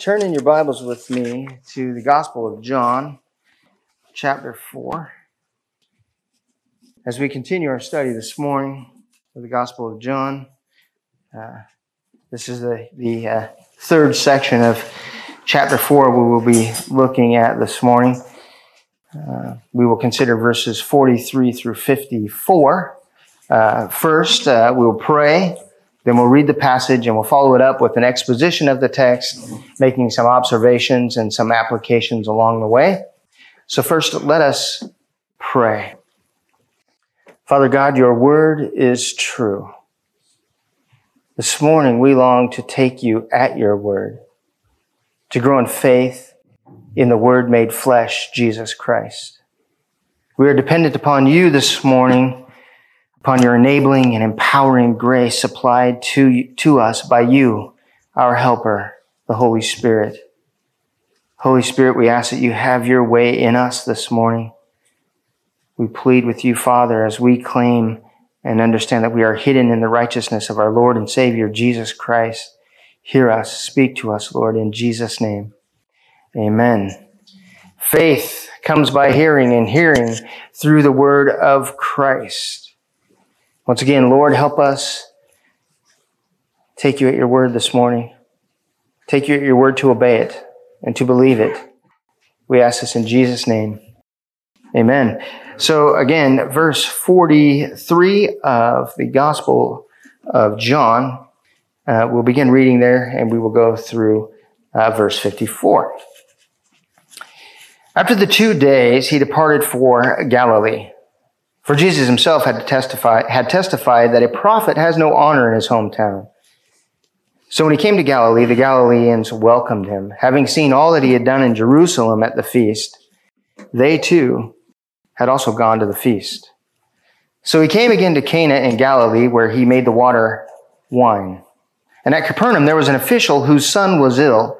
Turn in your Bibles with me to the Gospel of John, chapter 4. As we continue our study this morning of the Gospel of John, uh, this is the, the uh, third section of chapter 4 we will be looking at this morning. Uh, we will consider verses 43 through 54. Uh, first, uh, we will pray. Then we'll read the passage and we'll follow it up with an exposition of the text, making some observations and some applications along the way. So first, let us pray. Father God, your word is true. This morning, we long to take you at your word, to grow in faith in the word made flesh, Jesus Christ. We are dependent upon you this morning upon your enabling and empowering grace supplied to, to us by you, our helper, the Holy Spirit. Holy Spirit, we ask that you have your way in us this morning. We plead with you, Father, as we claim and understand that we are hidden in the righteousness of our Lord and Savior, Jesus Christ. Hear us, speak to us, Lord, in Jesus' name. Amen. Faith comes by hearing and hearing through the word of Christ. Once again, Lord, help us take you at your word this morning. Take you at your word to obey it and to believe it. We ask this in Jesus' name. Amen. So again, verse 43 of the Gospel of John, uh, we'll begin reading there and we will go through uh, verse 54. After the two days, he departed for Galilee. For Jesus himself had, testify, had testified that a prophet has no honor in his hometown. So when he came to Galilee, the Galileans welcomed him. Having seen all that he had done in Jerusalem at the feast, they too had also gone to the feast. So he came again to Cana in Galilee, where he made the water wine. And at Capernaum there was an official whose son was ill.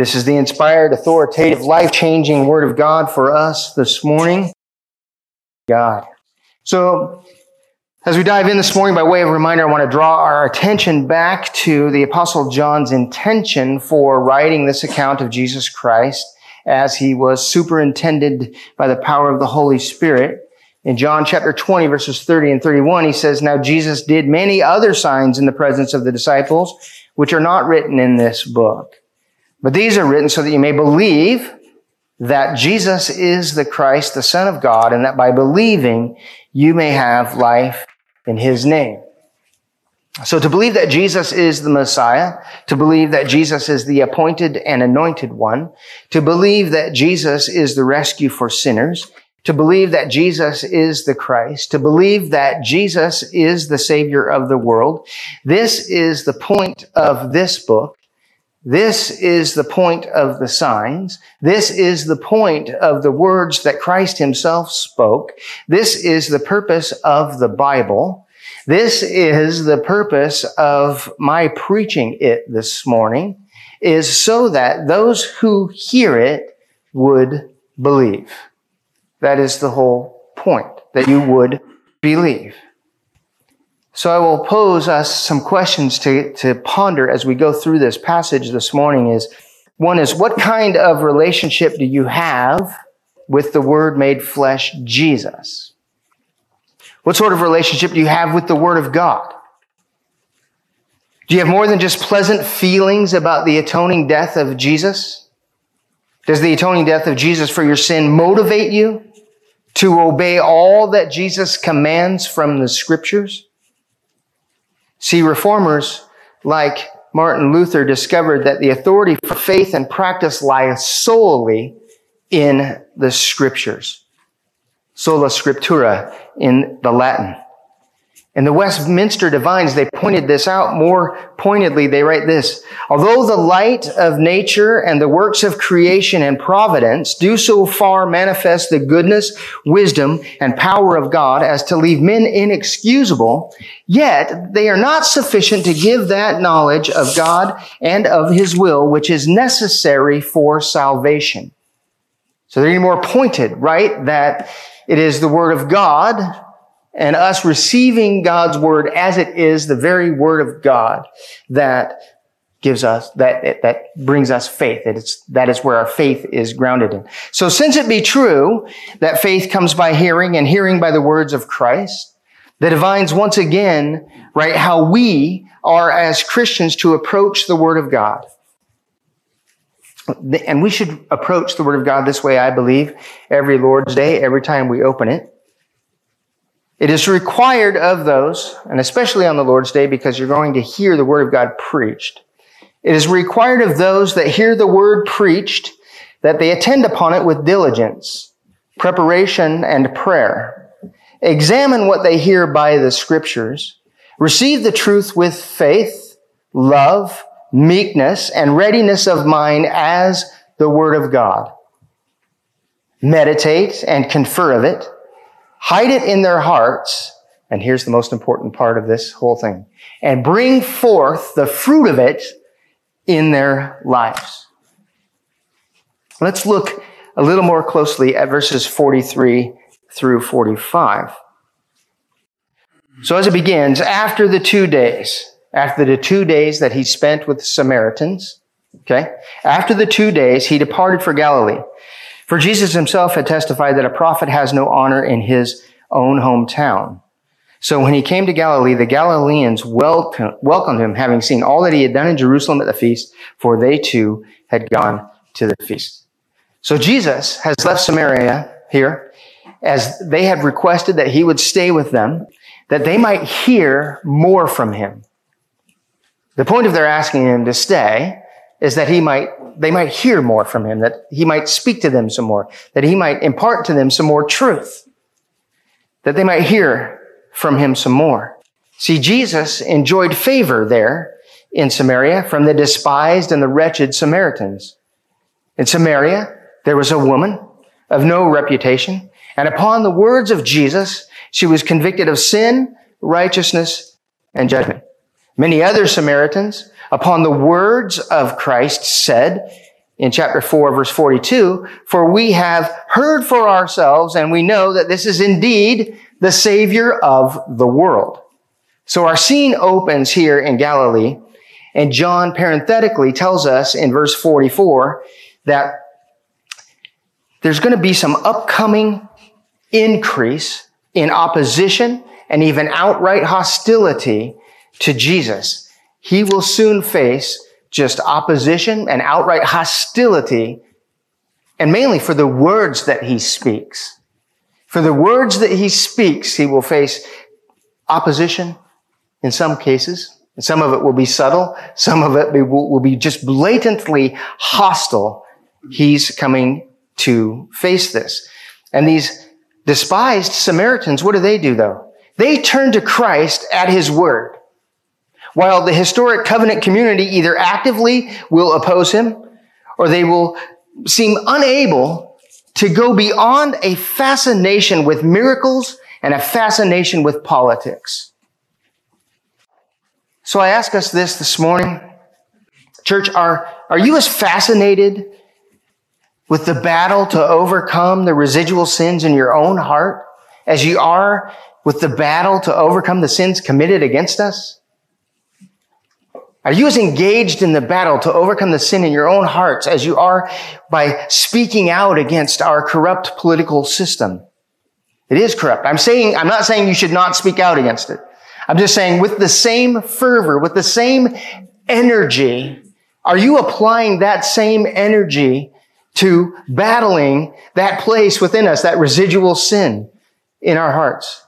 This is the inspired, authoritative, life-changing word of God for us this morning. God. So, as we dive in this morning, by way of reminder, I want to draw our attention back to the Apostle John's intention for writing this account of Jesus Christ as he was superintended by the power of the Holy Spirit. In John chapter 20 verses 30 and 31, he says, Now Jesus did many other signs in the presence of the disciples, which are not written in this book. But these are written so that you may believe that Jesus is the Christ, the Son of God, and that by believing you may have life in his name. So to believe that Jesus is the Messiah, to believe that Jesus is the appointed and anointed one, to believe that Jesus is the rescue for sinners, to believe that Jesus is the Christ, to believe that Jesus is the Savior of the world. This is the point of this book. This is the point of the signs. This is the point of the words that Christ himself spoke. This is the purpose of the Bible. This is the purpose of my preaching it this morning is so that those who hear it would believe. That is the whole point, that you would believe. So I will pose us some questions to, to ponder as we go through this passage this morning is, one is, what kind of relationship do you have with the Word made flesh, Jesus? What sort of relationship do you have with the Word of God? Do you have more than just pleasant feelings about the atoning death of Jesus? Does the atoning death of Jesus for your sin motivate you to obey all that Jesus commands from the scriptures? See, reformers like Martin Luther discovered that the authority for faith and practice lies solely in the scriptures. Sola scriptura in the Latin. And the Westminster Divines, they pointed this out more pointedly. They write this, although the light of nature and the works of creation and providence do so far manifest the goodness, wisdom, and power of God as to leave men inexcusable, yet they are not sufficient to give that knowledge of God and of his will, which is necessary for salvation. So they're even more pointed, right? That it is the word of God and us receiving God's word as it is the very word of God that gives us that that brings us faith. That it's that is where our faith is grounded in. So since it be true that faith comes by hearing and hearing by the words of christ the divines once again right how we are as christians to approach the word of god. And we should approach the word of god this way i believe every lord's day every time we open it it is required of those, and especially on the Lord's Day because you're going to hear the Word of God preached. It is required of those that hear the Word preached that they attend upon it with diligence, preparation, and prayer. Examine what they hear by the Scriptures. Receive the truth with faith, love, meekness, and readiness of mind as the Word of God. Meditate and confer of it hide it in their hearts, and here's the most important part of this whole thing, and bring forth the fruit of it in their lives. Let's look a little more closely at verses 43 through 45. So as it begins, after the two days, after the two days that he spent with the Samaritans, okay, after the two days, he departed for Galilee. For Jesus himself had testified that a prophet has no honor in his own hometown. So when he came to Galilee, the Galileans welcomed him, having seen all that he had done in Jerusalem at the feast, for they too had gone to the feast. So Jesus has left Samaria here as they had requested that he would stay with them, that they might hear more from him. The point of their asking him to stay is that he might, they might hear more from him, that he might speak to them some more, that he might impart to them some more truth, that they might hear from him some more. See, Jesus enjoyed favor there in Samaria from the despised and the wretched Samaritans. In Samaria, there was a woman of no reputation, and upon the words of Jesus, she was convicted of sin, righteousness, and judgment. Many other Samaritans upon the words of Christ said in chapter 4 verse 42, for we have heard for ourselves and we know that this is indeed the savior of the world. So our scene opens here in Galilee and John parenthetically tells us in verse 44 that there's going to be some upcoming increase in opposition and even outright hostility to Jesus he will soon face just opposition and outright hostility, and mainly for the words that he speaks. For the words that he speaks, he will face opposition in some cases. Some of it will be subtle. Some of it will be just blatantly hostile. He's coming to face this. And these despised Samaritans, what do they do though? They turn to Christ at his word. While the historic covenant community either actively will oppose him or they will seem unable to go beyond a fascination with miracles and a fascination with politics. So I ask us this this morning. Church, are, are you as fascinated with the battle to overcome the residual sins in your own heart as you are with the battle to overcome the sins committed against us? Are you as engaged in the battle to overcome the sin in your own hearts as you are by speaking out against our corrupt political system? It is corrupt. I'm saying, I'm not saying you should not speak out against it. I'm just saying with the same fervor, with the same energy, are you applying that same energy to battling that place within us, that residual sin in our hearts?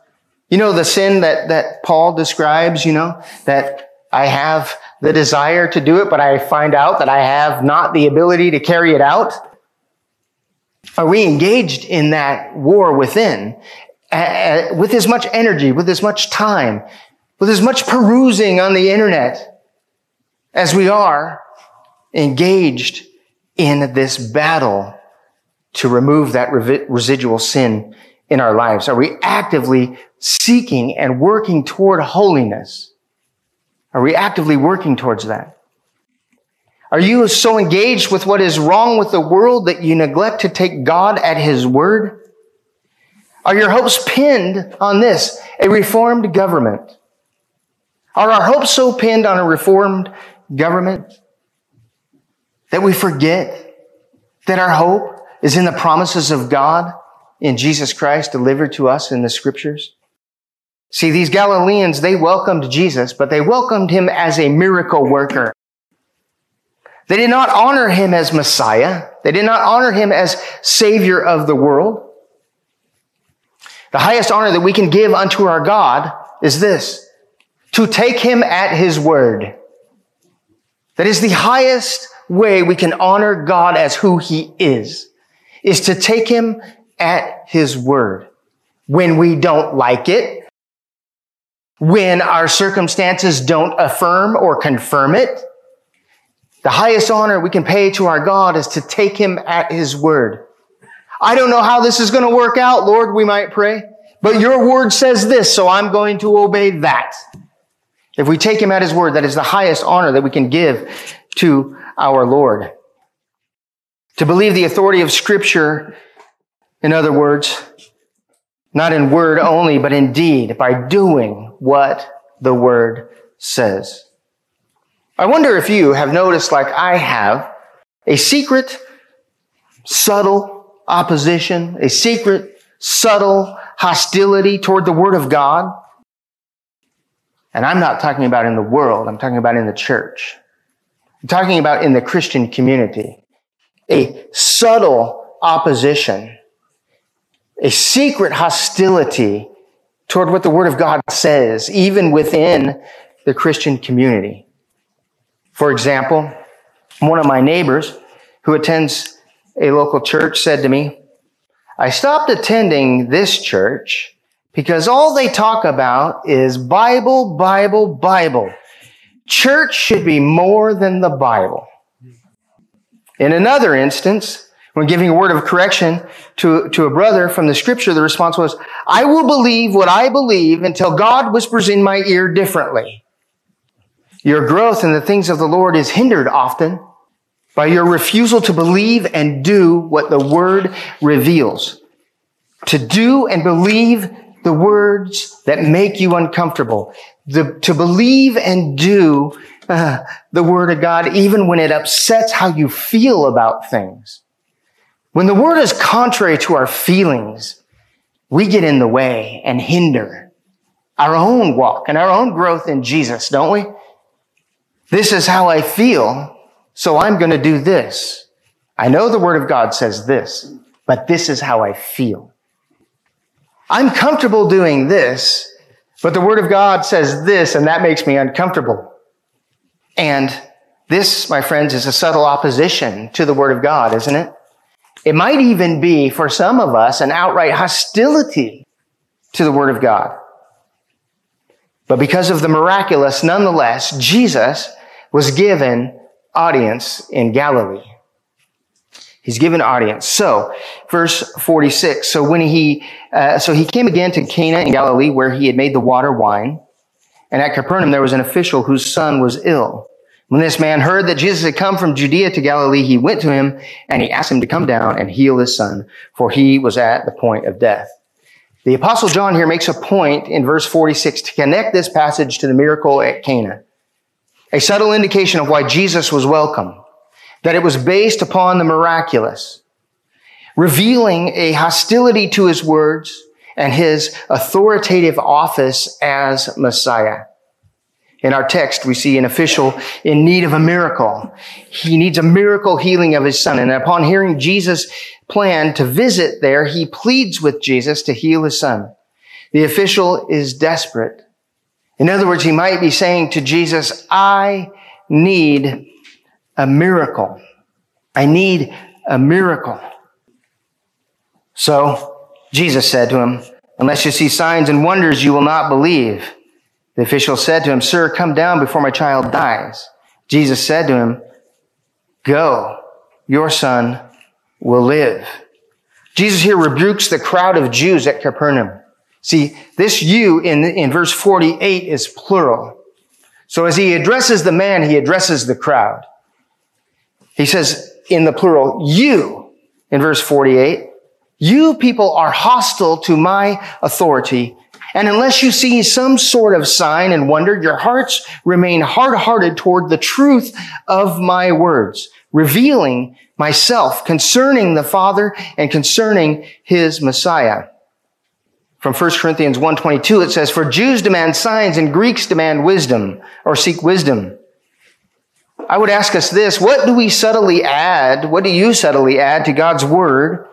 You know, the sin that, that Paul describes, you know, that I have the desire to do it, but I find out that I have not the ability to carry it out. Are we engaged in that war within uh, with as much energy, with as much time, with as much perusing on the internet as we are engaged in this battle to remove that residual sin in our lives? Are we actively seeking and working toward holiness? Are we actively working towards that? Are you so engaged with what is wrong with the world that you neglect to take God at His word? Are your hopes pinned on this, a reformed government? Are our hopes so pinned on a reformed government that we forget that our hope is in the promises of God in Jesus Christ delivered to us in the scriptures? See, these Galileans, they welcomed Jesus, but they welcomed him as a miracle worker. They did not honor him as Messiah. They did not honor him as Savior of the world. The highest honor that we can give unto our God is this, to take him at his word. That is the highest way we can honor God as who he is, is to take him at his word. When we don't like it, when our circumstances don't affirm or confirm it, the highest honor we can pay to our God is to take him at his word. I don't know how this is going to work out, Lord, we might pray. But your word says this, so I'm going to obey that. If we take him at his word, that is the highest honor that we can give to our Lord. To believe the authority of scripture, in other words, not in word only, but in deed, by doing what the word says. I wonder if you have noticed, like I have, a secret, subtle opposition, a secret, subtle hostility toward the Word of God. And I'm not talking about in the world, I'm talking about in the church. I'm talking about in the Christian community. A subtle opposition, a secret hostility toward what the Word of God says, even within the Christian community. For example, one of my neighbors who attends a local church said to me, I stopped attending this church because all they talk about is Bible, Bible, Bible. Church should be more than the Bible. In another instance, when giving a word of correction to, to a brother from the scripture, the response was, I will believe what I believe until God whispers in my ear differently. Your growth in the things of the Lord is hindered often by your refusal to believe and do what the word reveals. To do and believe the words that make you uncomfortable. The, to believe and do uh, the word of God even when it upsets how you feel about things. When the word is contrary to our feelings, we get in the way and hinder our own walk and our own growth in Jesus, don't we? This is how I feel, so I'm going to do this. I know the word of God says this, but this is how I feel. I'm comfortable doing this, but the word of God says this, and that makes me uncomfortable. And this, my friends, is a subtle opposition to the word of God, isn't it? It might even be, for some of us, an outright hostility to the word of God. But because of the miraculous, nonetheless, Jesus was given audience in Galilee. He's given audience. So, verse 46. So when he, uh, so he came again to Cana in Galilee where he had made the water wine. And at Capernaum there was an official whose son was ill. When this man heard that Jesus had come from Judea to Galilee, he went to him and he asked him to come down and heal his son, for he was at the point of death. The apostle John here makes a point in verse 46 to connect this passage to the miracle at Cana a subtle indication of why Jesus was welcome, that it was based upon the miraculous, revealing a hostility to his words and his authoritative office as Messiah. In our text, we see an official in need of a miracle. He needs a miracle healing of his son. And upon hearing Jesus' plan to visit there, he pleads with Jesus to heal his son. The official is desperate. In other words, he might be saying to Jesus, I need a miracle. I need a miracle. So Jesus said to him, unless you see signs and wonders, you will not believe. The official said to him, Sir, come down before my child dies. Jesus said to him, Go, your son will live. Jesus here rebukes the crowd of Jews at Capernaum. See, this you in, in verse 48 is plural. So as he addresses the man, he addresses the crowd. He says in the plural, you in verse 48, you people are hostile to my authority and unless you see some sort of sign and wonder, your hearts remain hard-hearted toward the truth of my words, revealing myself concerning the Father and concerning his Messiah. From 1 Corinthians 1.22, it says, For Jews demand signs and Greeks demand wisdom or seek wisdom. I would ask us this, what do we subtly add, what do you subtly add to God's word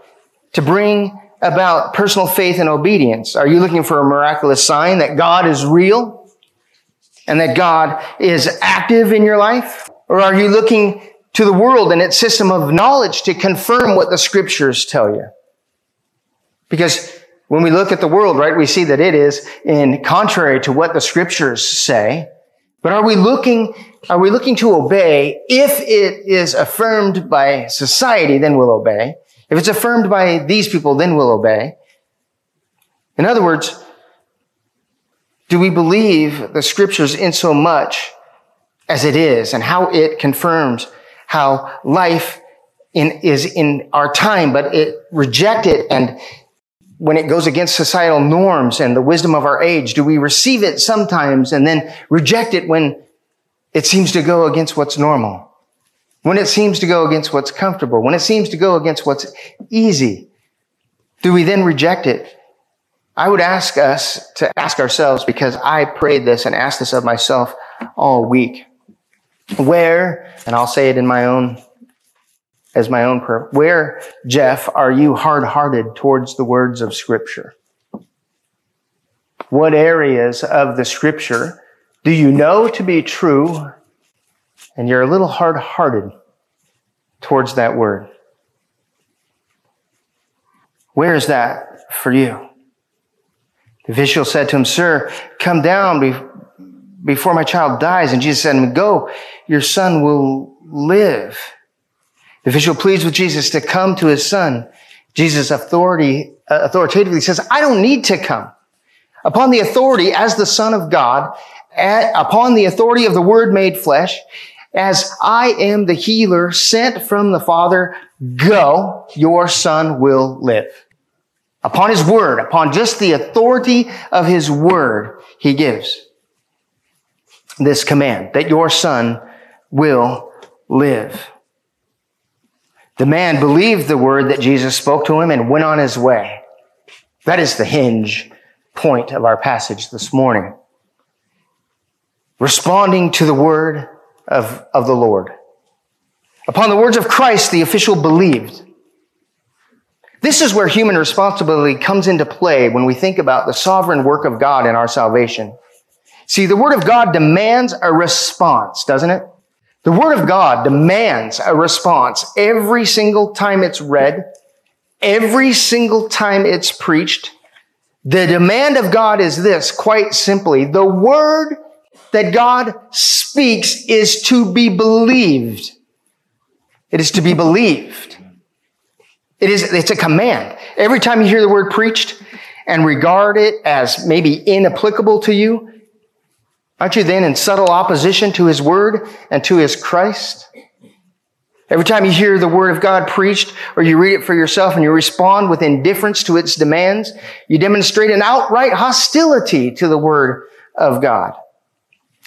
to bring about personal faith and obedience? Are you looking for a miraculous sign that God is real and that God is active in your life? Or are you looking to the world and its system of knowledge to confirm what the scriptures tell you? Because when we look at the world, right, we see that it is in contrary to what the scriptures say. But are we looking, are we looking to obey? If it is affirmed by society, then we'll obey. If it's affirmed by these people, then we'll obey. In other words, do we believe the scriptures in so much as it is and how it confirms how life in, is in our time, but it reject it and when it goes against societal norms and the wisdom of our age, do we receive it sometimes and then reject it when it seems to go against what's normal? When it seems to go against what's comfortable, when it seems to go against what's easy, do we then reject it? I would ask us to ask ourselves because I prayed this and asked this of myself all week. Where, and I'll say it in my own, as my own prayer, where, Jeff, are you hard-hearted towards the words of scripture? What areas of the scripture do you know to be true and you're a little hard hearted towards that word. Where is that for you? The official said to him, Sir, come down before my child dies. And Jesus said, to him, Go, your son will live. The official pleads with Jesus to come to his son. Jesus authority, uh, authoritatively says, I don't need to come. Upon the authority as the son of God, at, upon the authority of the word made flesh, as I am the healer sent from the Father, go, your son will live. Upon his word, upon just the authority of his word, he gives this command that your son will live. The man believed the word that Jesus spoke to him and went on his way. That is the hinge point of our passage this morning. Responding to the word of, of the Lord. Upon the words of Christ, the official believed. This is where human responsibility comes into play when we think about the sovereign work of God in our salvation. See, the Word of God demands a response, doesn't it? The Word of God demands a response every single time it's read, every single time it's preached. The demand of God is this, quite simply, the Word that God speaks is to be believed. It is to be believed. It is, it's a command. Every time you hear the word preached and regard it as maybe inapplicable to you, aren't you then in subtle opposition to his word and to his Christ? Every time you hear the word of God preached or you read it for yourself and you respond with indifference to its demands, you demonstrate an outright hostility to the word of God.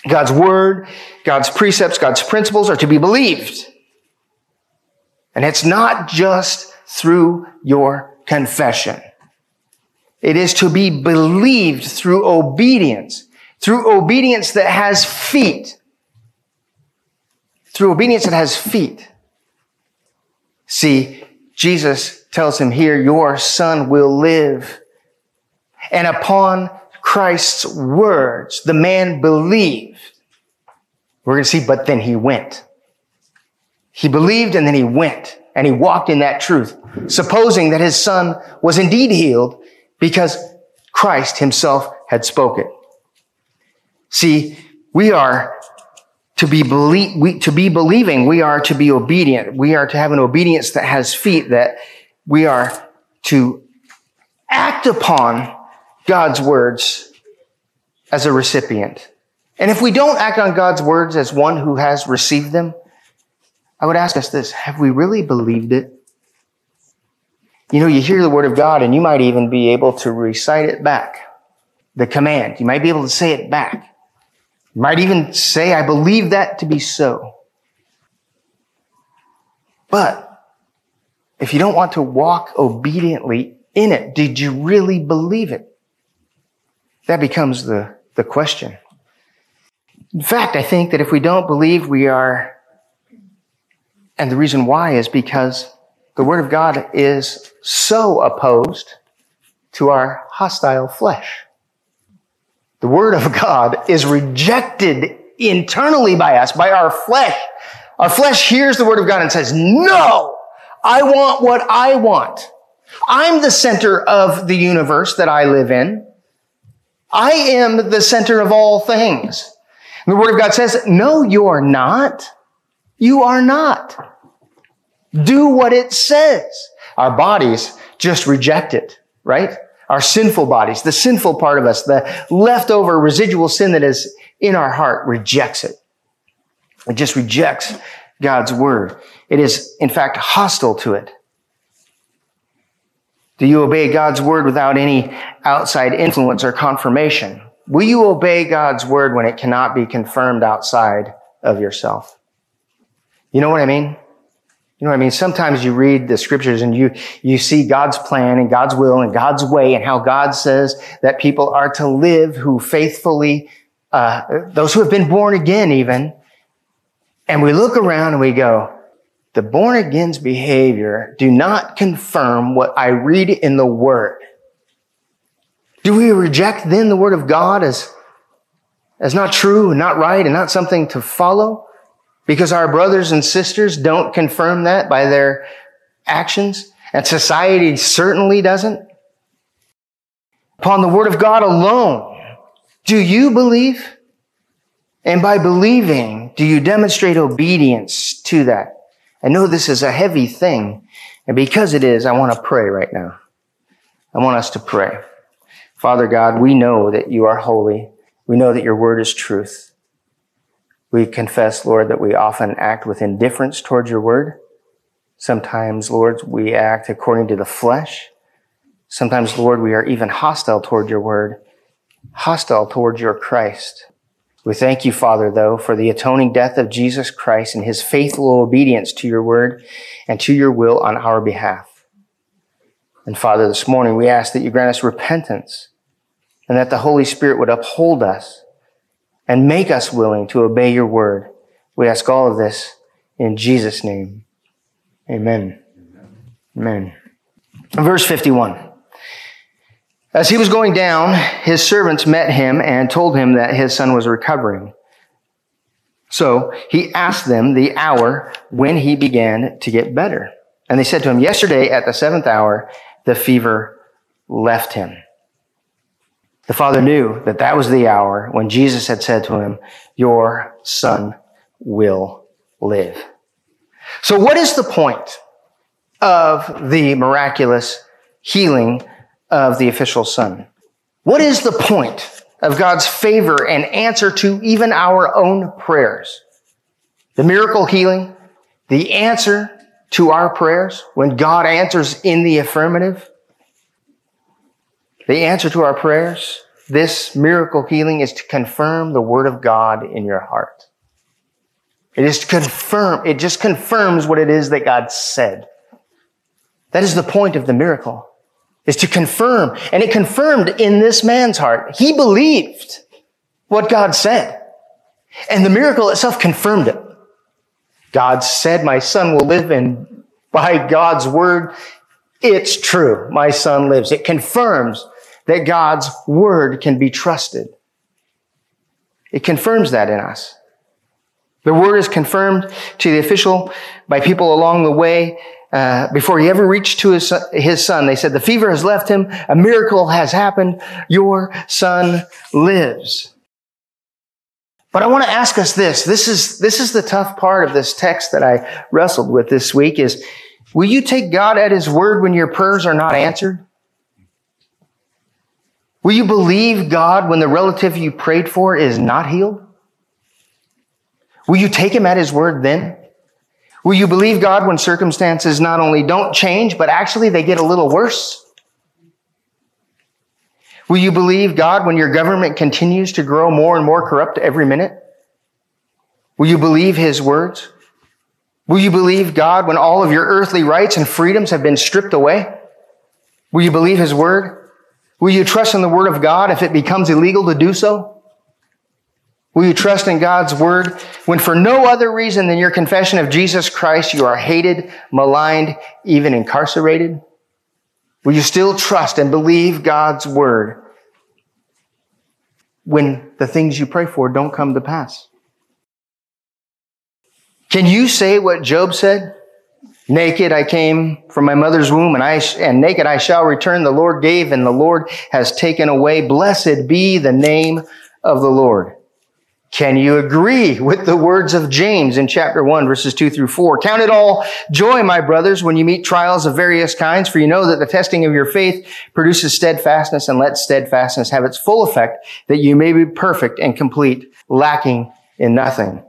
God's word, God's precepts, God's principles are to be believed. And it's not just through your confession. It is to be believed through obedience, through obedience that has feet. Through obedience that has feet. See, Jesus tells him here, your son will live. And upon Christ's words, the man believed. We're going to see, but then he went. He believed and then he went and he walked in that truth, supposing that his son was indeed healed because Christ himself had spoken. See, we are to be believe, we, to be believing, we are to be obedient. We are to have an obedience that has feet, that we are to act upon God's words as a recipient. And if we don't act on God's words as one who has received them, I would ask us this have we really believed it? You know, you hear the word of God and you might even be able to recite it back. The command. You might be able to say it back. You might even say, I believe that to be so. But if you don't want to walk obediently in it, did you really believe it? That becomes the, the question. In fact, I think that if we don't believe we are and the reason why is because the Word of God is so opposed to our hostile flesh. The Word of God is rejected internally by us, by our flesh. Our flesh hears the Word of God and says, no, I want what I want. I'm the center of the universe that I live in. I am the center of all things. And the Word of God says, no, you're not. You are not. Do what it says. Our bodies just reject it, right? Our sinful bodies, the sinful part of us, the leftover residual sin that is in our heart rejects it. It just rejects God's word. It is, in fact, hostile to it. Do you obey God's word without any outside influence or confirmation? Will you obey God's word when it cannot be confirmed outside of yourself? You know what I mean? You know what I mean? Sometimes you read the scriptures and you, you see God's plan and God's will and God's way and how God says that people are to live who faithfully, uh, those who have been born again even. And we look around and we go, the born again's behavior do not confirm what I read in the word. Do we reject then the word of God as, as not true and not right and not something to follow? Because our brothers and sisters don't confirm that by their actions, and society certainly doesn't. Upon the word of God alone, do you believe? And by believing, do you demonstrate obedience to that? I know this is a heavy thing, and because it is, I want to pray right now. I want us to pray. Father God, we know that you are holy. We know that your word is truth. We confess, Lord, that we often act with indifference towards your word. Sometimes, Lord, we act according to the flesh. Sometimes, Lord, we are even hostile toward your word, hostile toward your Christ. We thank you, Father, though, for the atoning death of Jesus Christ and his faithful obedience to your word and to your will on our behalf. And Father, this morning we ask that you grant us repentance and that the Holy Spirit would uphold us and make us willing to obey your word. We ask all of this in Jesus' name. Amen. Amen. Verse 51. As he was going down, his servants met him and told him that his son was recovering. So he asked them the hour when he began to get better. And they said to him, yesterday at the seventh hour, the fever left him. The father knew that that was the hour when Jesus had said to him, your son will live. So what is the point of the miraculous healing of the official son? What is the point of God's favor and answer to even our own prayers? The miracle healing, the answer to our prayers when God answers in the affirmative, the answer to our prayers, this miracle healing is to confirm the word of God in your heart. It is to confirm, it just confirms what it is that God said. That is the point of the miracle. Is to confirm. And it confirmed in this man's heart. He believed what God said. And the miracle itself confirmed it. God said, my son will live and by God's word, it's true. My son lives. It confirms that God's word can be trusted. It confirms that in us. The word is confirmed to the official by people along the way. Uh, before he ever reached to his, his son, they said, the fever has left him. A miracle has happened. Your son lives. But I want to ask us this. This is, this is the tough part of this text that I wrestled with this week is, will you take God at his word when your prayers are not answered? Will you believe God when the relative you prayed for is not healed? Will you take him at his word then? Will you believe God when circumstances not only don't change, but actually they get a little worse? Will you believe God when your government continues to grow more and more corrupt every minute? Will you believe his words? Will you believe God when all of your earthly rights and freedoms have been stripped away? Will you believe his word? Will you trust in the word of God if it becomes illegal to do so? Will you trust in God's word when for no other reason than your confession of Jesus Christ you are hated, maligned, even incarcerated? Will you still trust and believe God's word when the things you pray for don't come to pass? Can you say what Job said? Naked I came from my mother's womb and I, and naked I shall return. The Lord gave and the Lord has taken away. Blessed be the name of the Lord. Can you agree with the words of James in chapter 1 verses 2 through 4? Count it all joy, my brothers, when you meet trials of various kinds, for you know that the testing of your faith produces steadfastness and let steadfastness have its full effect that you may be perfect and complete, lacking in nothing.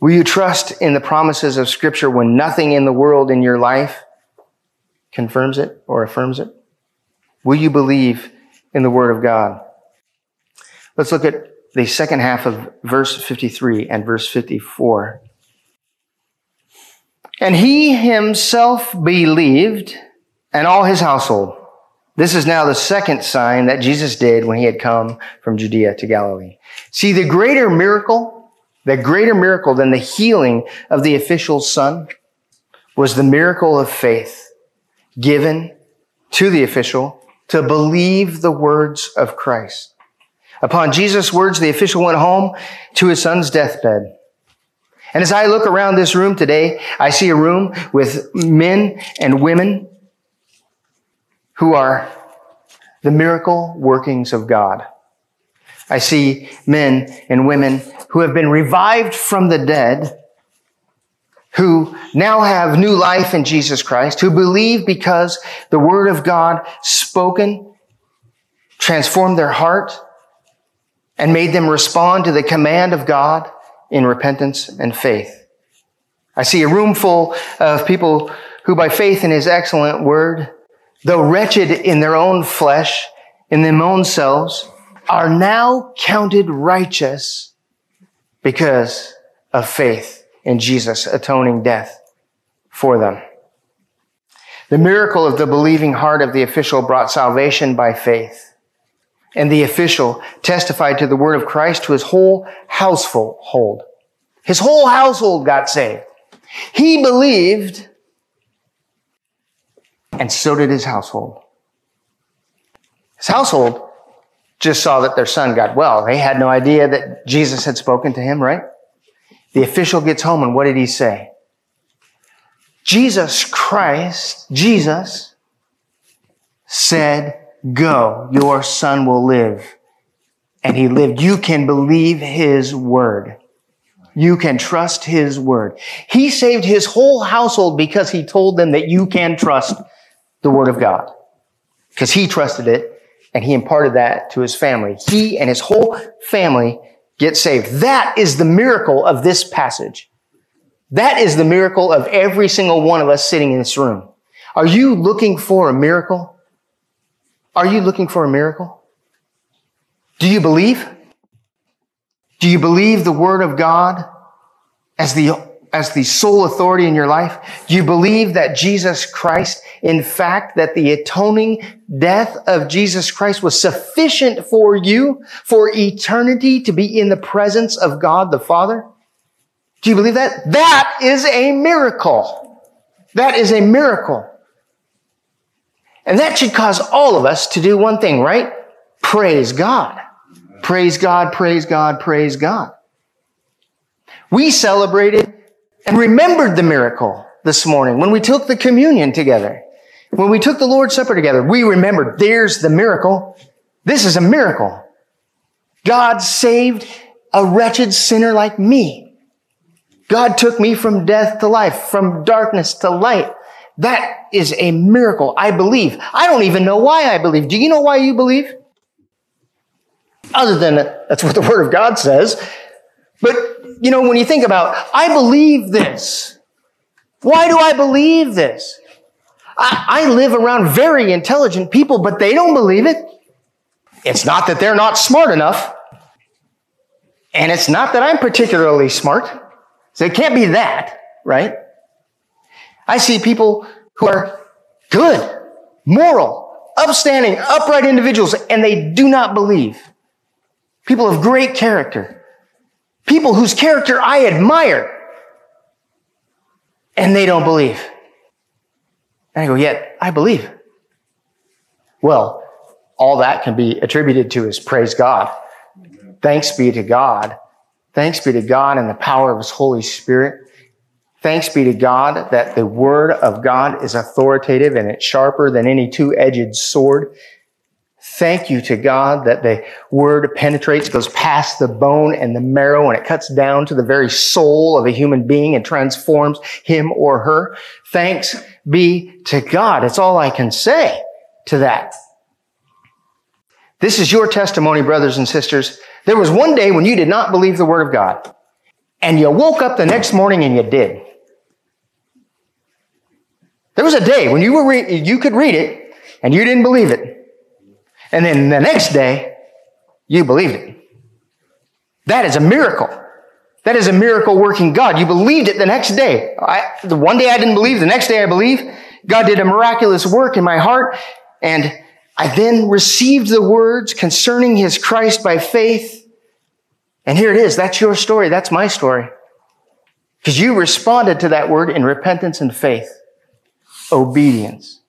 Will you trust in the promises of scripture when nothing in the world in your life confirms it or affirms it? Will you believe in the word of God? Let's look at the second half of verse 53 and verse 54. And he himself believed and all his household. This is now the second sign that Jesus did when he had come from Judea to Galilee. See, the greater miracle, the greater miracle than the healing of the official's son was the miracle of faith given to the official to believe the words of Christ. Upon Jesus' words, the official went home to his son's deathbed. And as I look around this room today, I see a room with men and women who are the miracle workings of God. I see men and women who have been revived from the dead, who now have new life in Jesus Christ, who believe because the word of God spoken transformed their heart and made them respond to the command of God in repentance and faith. I see a room full of people who by faith in his excellent word, though wretched in their own flesh, in their own selves, are now counted righteous because of faith in Jesus atoning death for them. The miracle of the believing heart of the official brought salvation by faith. And the official testified to the word of Christ to his whole household. His whole household got saved. He believed, and so did his household. His household just saw that their son got well. They had no idea that Jesus had spoken to him, right? The official gets home, and what did he say? Jesus Christ, Jesus, said Go, your son will live. And he lived. You can believe his word. You can trust his word. He saved his whole household because he told them that you can trust the word of God. Because he trusted it and he imparted that to his family. He and his whole family get saved. That is the miracle of this passage. That is the miracle of every single one of us sitting in this room. Are you looking for a miracle? Are you looking for a miracle? Do you believe? Do you believe the word of God as the, as the sole authority in your life? Do you believe that Jesus Christ in fact, that the atoning death of Jesus Christ was sufficient for you for eternity to be in the presence of God the Father? Do you believe that? That is a miracle. That is a miracle. And that should cause all of us to do one thing, right? Praise God. Praise God, praise God, praise God. We celebrated and remembered the miracle this morning when we took the communion together. When we took the Lord's Supper together, we remembered there's the miracle. This is a miracle. God saved a wretched sinner like me. God took me from death to life, from darkness to light. That is a miracle. I believe. I don't even know why I believe. Do you know why you believe? Other than that's what the Word of God says. But, you know, when you think about, I believe this. Why do I believe this? I, I live around very intelligent people, but they don't believe it. It's not that they're not smart enough. And it's not that I'm particularly smart. So it can't be that, right? I see people who are good, moral, upstanding, upright individuals, and they do not believe. People of great character. People whose character I admire. And they don't believe. And I go, yet I believe. Well, all that can be attributed to is praise God. Thanks be to God. Thanks be to God and the power of His Holy Spirit. Thanks be to God that the Word of God is authoritative and it's sharper than any two-edged sword. Thank you to God that the Word penetrates, goes past the bone and the marrow, and it cuts down to the very soul of a human being and transforms him or her. Thanks be to God. It's all I can say to that. This is your testimony, brothers and sisters. There was one day when you did not believe the Word of God, and you woke up the next morning and you did. There was a day when you were re- you could read it and you didn't believe it. And then the next day, you believed it. That is a miracle. That is a miracle working God. You believed it the next day. I, the one day I didn't believe, the next day I believe. God did a miraculous work in my heart. And I then received the words concerning his Christ by faith. And here it is. That's your story. That's my story. Because you responded to that word in repentance and faith. Obedience.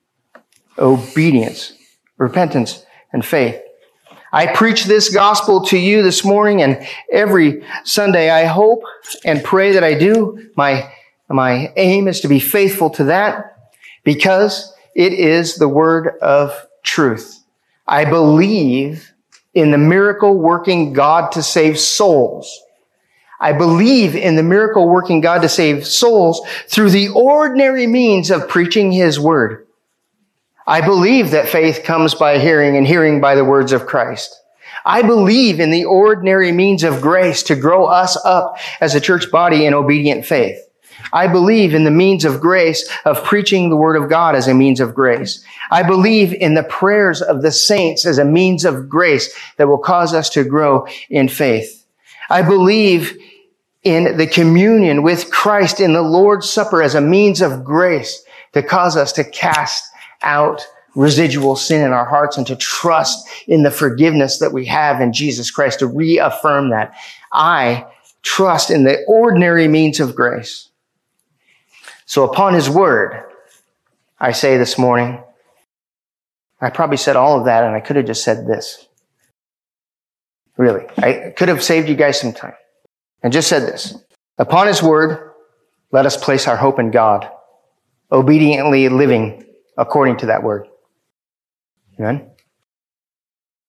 Obedience. Repentance and faith. I preach this gospel to you this morning and every Sunday. I hope and pray that I do. My, my aim is to be faithful to that because it is the word of truth. I believe in the miracle working God to save souls. I believe in the miracle working God to save souls through the ordinary means of preaching his word. I believe that faith comes by hearing and hearing by the words of Christ. I believe in the ordinary means of grace to grow us up as a church body in obedient faith. I believe in the means of grace of preaching the word of God as a means of grace. I believe in the prayers of the saints as a means of grace that will cause us to grow in faith. I believe in the communion with Christ in the Lord's Supper as a means of grace to cause us to cast out residual sin in our hearts and to trust in the forgiveness that we have in Jesus Christ, to reaffirm that. I trust in the ordinary means of grace. So upon his word, I say this morning, I probably said all of that and I could have just said this. Really. I could have saved you guys some time and just said this. Upon his word, let us place our hope in God, obediently living according to that word. Amen.